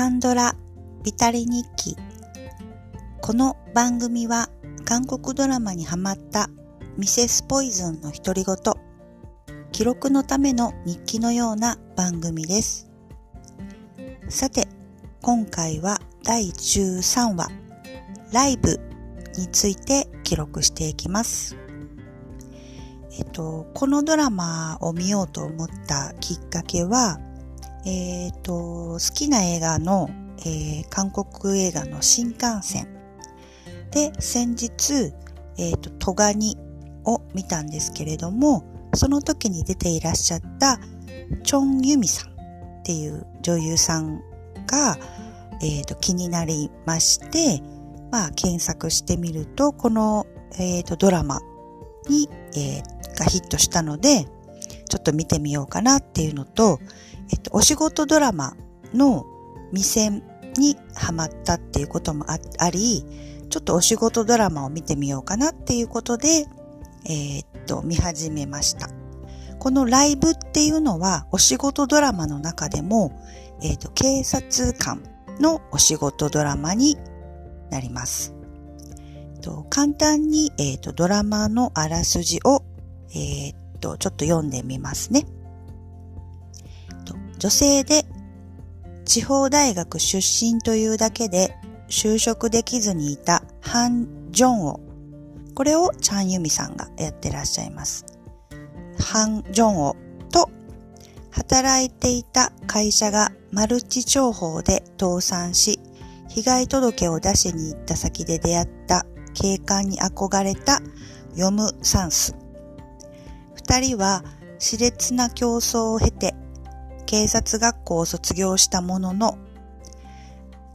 カンドラビタリ日記。この番組は韓国ドラマにハマったミセスポイズンの独り言。記録のための日記のような番組です。さて今回は第13話ライブについて記録していきます。えっと、このドラマを見ようと思ったきっかけは、えっ、ー、と、好きな映画の、えー、韓国映画の新幹線。で先日、えっ、ー、と、トガニを見たんですけれども、その時に出ていらっしゃったチョンユミさんっていう女優さんが、えっ、と、気になりまして、まあ、検索してみると、この、えっ、と、ドラマに、えがヒットしたので、ちょっと見てみようかなっていうのと、えっと、お仕事ドラマの未線にハマったっていうこともあり、ちょっとお仕事ドラマを見てみようかなっていうことで、えー、っと、見始めました。このライブっていうのはお仕事ドラマの中でも、えー、っと、警察官のお仕事ドラマになります。と簡単に、えーと、ドラマのあらすじを、えーと、ちょっと読んでみますね。女性で地方大学出身というだけで就職できずにいたハン・ジョンを、これをチャン・ユミさんがやってらっしゃいます。ハン・ジョンをと働いていた会社がマルチ情報で倒産し、被害届を出しに行った先で出会った警官に憧れたヨム・サンス。二人は熾烈な競争を経て警察学校を卒業したものの、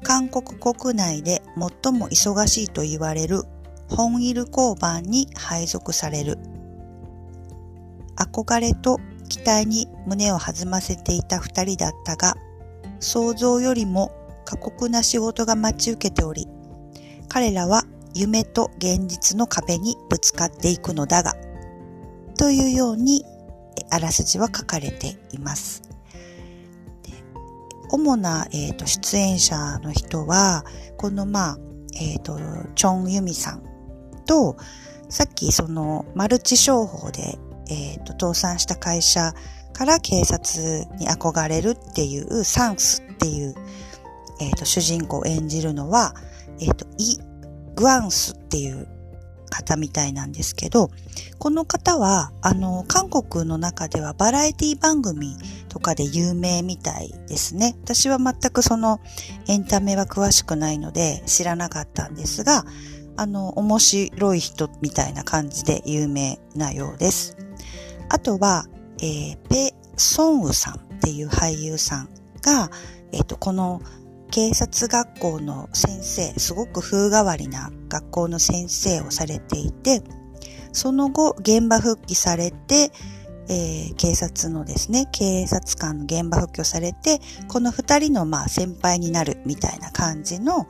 韓国国内で最も忙しいと言われる本イル交番に配属される。憧れと期待に胸を弾ませていた二人だったが、想像よりも過酷な仕事が待ち受けており、彼らは夢と現実の壁にぶつかっていくのだが、というようにあらすじは書かれています。主な、えーと、出演者の人は、このまあ、えっ、ー、と、チョンユミさんと、さっきそのマルチ商法で、えっ、ー、と、倒産した会社から警察に憧れるっていうサンスっていう、えっ、ー、と、主人公を演じるのは、えっ、と、イ・グアンスっていう方みたいなんですけど、この方は、あの、韓国の中ではバラエティ番組とかで有名みたいですね。私は全くそのエンタメは詳しくないので知らなかったんですが、あの、面白い人みたいな感じで有名なようです。あとは、えー、ペ・ソンウさんっていう俳優さんが、えっ、ー、と、この警察学校の先生、すごく風変わりな学校の先生をされていて、その後、現場復帰されて、えー、警察のですね、警察官の現場復帰をされて、この二人のまあ先輩になるみたいな感じの、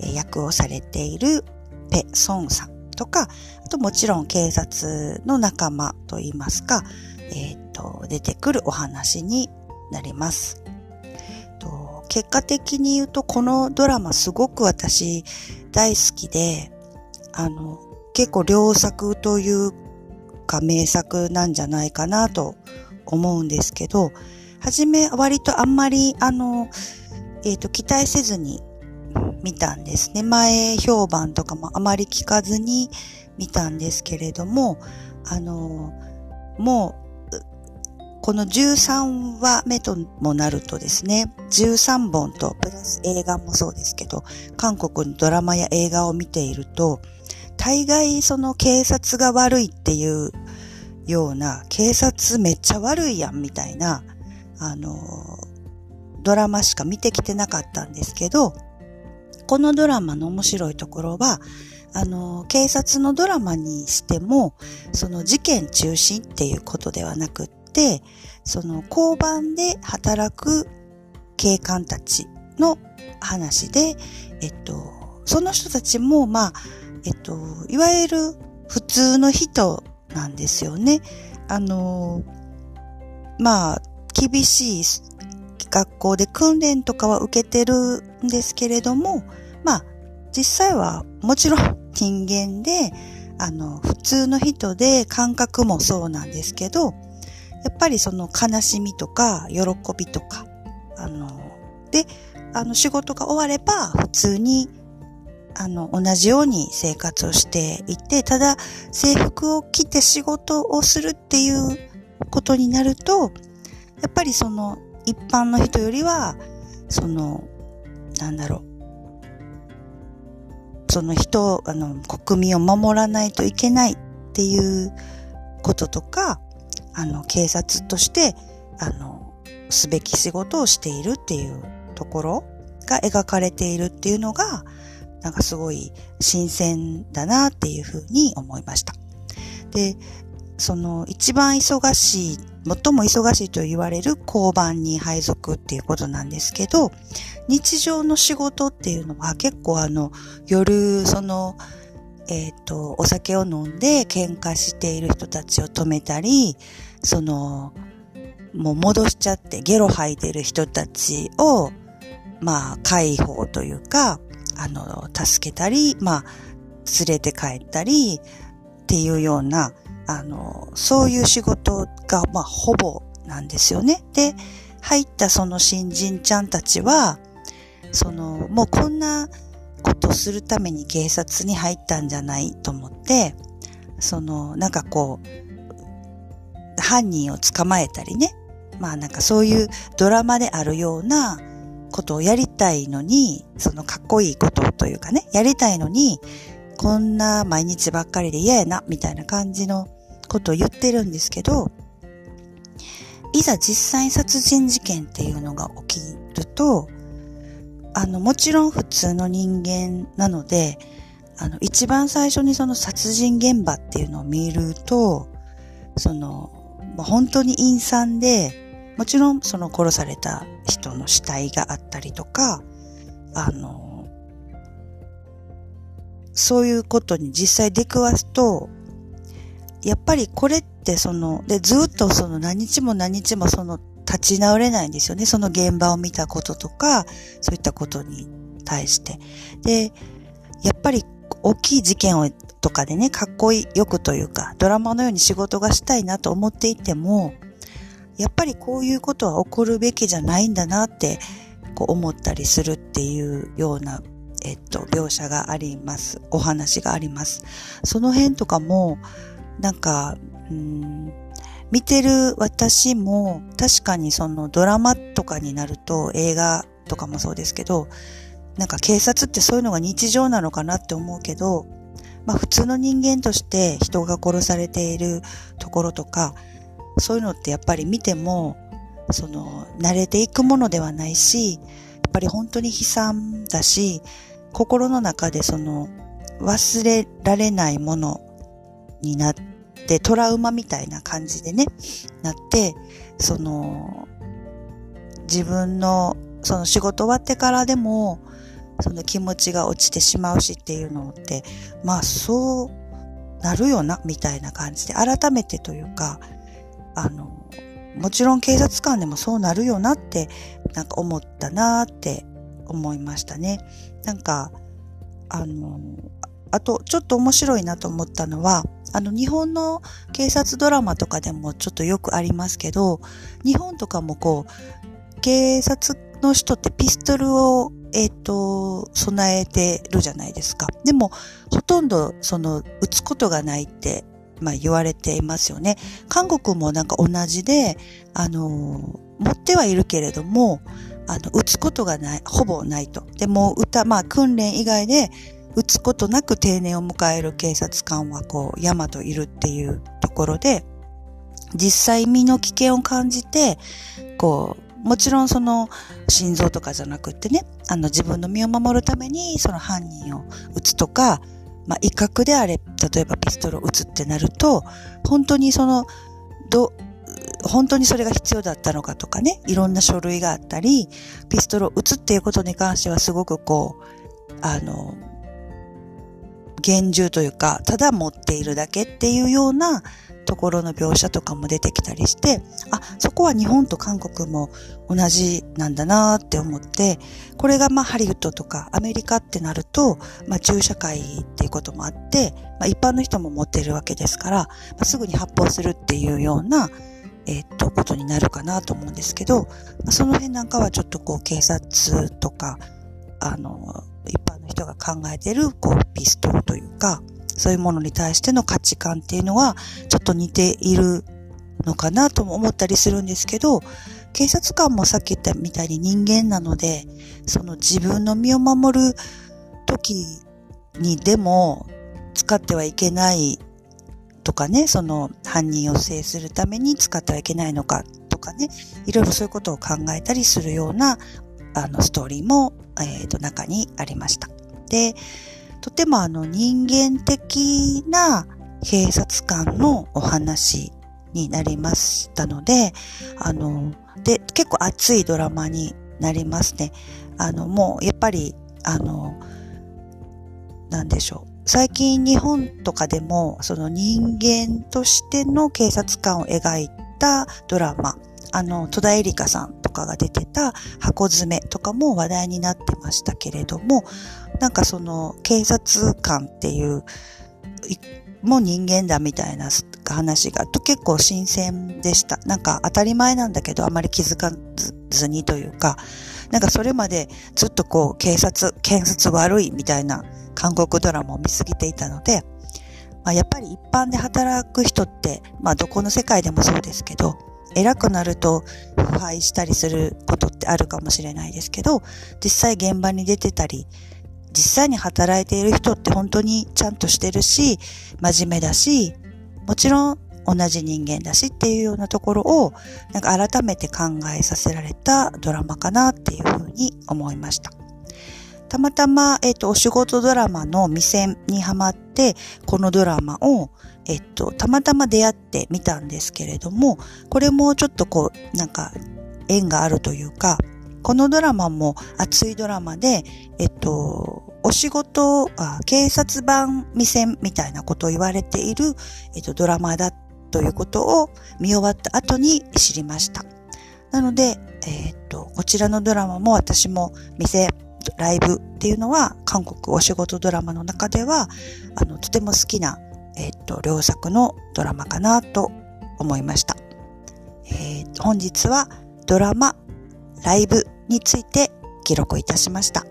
え、役をされているペ・ソンさんとか、あともちろん警察の仲間といいますか、えっ、と、出てくるお話になります。結果的に言うとこのドラマすごく私大好きで、あの、結構良作というか名作なんじゃないかなと思うんですけど、はじめ割とあんまりあの、えっ、ー、と、期待せずに見たんですね。前評判とかもあまり聞かずに見たんですけれども、あの、もうこの13話目ともなるとですね、13本とプラス映画もそうですけど、韓国のドラマや映画を見ていると、大概その警察が悪いっていうような、警察めっちゃ悪いやんみたいな、あの、ドラマしか見てきてなかったんですけど、このドラマの面白いところは、あの、警察のドラマにしても、その事件中心っていうことではなく、その交番で働く警官たちの話で、えっと、その人たちも、まあ、えっと、いわゆる普通の人なんですよね。あの、まあ、厳しい学校で訓練とかは受けてるんですけれども、まあ、実際はもちろん人間で、あの、普通の人で感覚もそうなんですけど、やっぱりその悲しみとか喜びとか、あの、で、あの仕事が終われば普通にあの、同じように生活をしていて、ただ制服を着て仕事をするっていうことになると、やっぱりその一般の人よりは、その、なんだろう。その人、あの、国民を守らないといけないっていうこととか、あの、警察として、あの、すべき仕事をしているっていうところが描かれているっていうのが、なんかすごい新鮮だなっていうふうに思いました。で、その一番忙しい、最も忙しいと言われる交番に配属っていうことなんですけど、日常の仕事っていうのは結構あの、夜、その、えっ、ー、と、お酒を飲んで喧嘩している人たちを止めたり、その、もう戻しちゃってゲロ吐いてる人たちを、まあ、解放というか、あの、助けたり、まあ、連れて帰ったり、っていうような、あの、そういう仕事が、まあ、ほぼなんですよね。で、入ったその新人ちゃんたちは、その、もうこんなことするために警察に入ったんじゃないと思って、その、なんかこう、犯人を捕まえたりね。まあなんかそういうドラマであるような、ことをやりたいのに、そのかっこいいことというかね、やりたいのに、こんな毎日ばっかりで嫌やな、みたいな感じのことを言ってるんですけど、いざ実際殺人事件っていうのが起きると、あの、もちろん普通の人間なので、あの、一番最初にその殺人現場っていうのを見ると、その、本当に陰惨で、もちろんその殺された人の死体があったりとか、あの、そういうことに実際出くわすと、やっぱりこれってその、で、ずっとその何日も何日もその立ち直れないんですよね。その現場を見たこととか、そういったことに対して。で、やっぱり大きい事件をとかでね、かっこよくというか、ドラマのように仕事がしたいなと思っていても、やっぱりこういうことは起こるべきじゃないんだなってこう思ったりするっていうような、えっと、描写があります。お話があります。その辺とかも、なんか、うん見てる私も確かにそのドラマとかになると映画とかもそうですけど、なんか警察ってそういうのが日常なのかなって思うけど、まあ普通の人間として人が殺されているところとか、そういうのってやっぱり見ても、その、慣れていくものではないし、やっぱり本当に悲惨だし、心の中でその、忘れられないものになって、トラウマみたいな感じでね、なって、その、自分の、その仕事終わってからでも、その気持ちが落ちてしまうしっていうのって、まあそうなるよな、みたいな感じで、改めてというか、あの、もちろん警察官でもそうなるよなって、なんか思ったなって思いましたね。なんか、あの、あと、ちょっと面白いなと思ったのは、あの、日本の警察ドラマとかでもちょっとよくありますけど、日本とかもこう、警察の人ってピストルを、えっ、ー、と、備えてるじゃないですか。でも、ほとんど、その、撃つことがないってまあ言われていますよね。韓国もなんか同じで、あの、持ってはいるけれども、あの、撃つことがない、ほぼないと。でも、歌、まあ訓練以外で、撃つことなく定年を迎える警察官はこう、山といるっていうところで、実際身の危険を感じて、こう、もちろんその心臓とかじゃなくってね、あの自分の身を守るためにその犯人を撃つとか、まあ、威嚇であれ、例えばピストルを撃つってなると、本当にその、ど、本当にそれが必要だったのかとかね、いろんな書類があったり、ピストルを撃つっていうことに関してはすごくこう、あの、厳重というか、ただ持っているだけっていうようなところの描写とかも出てきたりして、あ、そこは日本と韓国も同じなんだなって思って、これがまあハリウッドとかアメリカってなると、まあ銃社会っていうこともあって、まあ一般の人も持っているわけですから、まあ、すぐに発砲するっていうような、えっ、と、ことになるかなと思うんですけど、まあ、その辺なんかはちょっとこう警察とか、あの、一般の人が考えている、こう、ピストルというか、そういうものに対しての価値観っていうのは、ちょっと似ているのかなとも思ったりするんですけど、警察官もさっき言ったみたいに人間なので、その自分の身を守る時にでも使ってはいけないとかね、その犯人を制するために使ってはいけないのかとかね、いろいろそういうことを考えたりするようなあのストーリーも、えー、と中にありました。で、とてもあの人間的な警察官のお話になりましたので、あの、で、結構熱いドラマになりますね。あの、もうやっぱり、あの、なんでしょう。最近日本とかでも、その人間としての警察官を描いたドラマ、あの、戸田恵梨香さんとかが出てた箱詰めとかも話題になってましたけれども、なんかその警察官っていう、もう人間だみたいな話がと結構新鮮でした。なんか当たり前なんだけどあまり気づかずにというか、なんかそれまでずっとこう警察、検察悪いみたいな韓国ドラマを見すぎていたので、まあ、やっぱり一般で働く人って、まあどこの世界でもそうですけど、偉くなると腐敗したりすることってあるかもしれないですけど、実際現場に出てたり、実際に働いている人って本当にちゃんとしてるし、真面目だし、もちろん同じ人間だしっていうようなところを、なんか改めて考えさせられたドラマかなっていうふうに思いました。たまたま、えっ、と、お仕事ドラマの店にハマって、このドラマを、えっと、たまたま出会ってみたんですけれども、これもちょっとこう、なんか、縁があるというか、このドラマも熱いドラマで、えっと、お仕事、あ警察版未線みたいなことを言われている、えっと、ドラマだということを見終わった後に知りました。なので、えっと、こちらのドラマも私も店、ライブっていうのは韓国お仕事ドラマの中では、あの、とても好きな、えっと、両作のドラマかなと思いました。えー、本日はドラマ、ライブについて記録いたしました。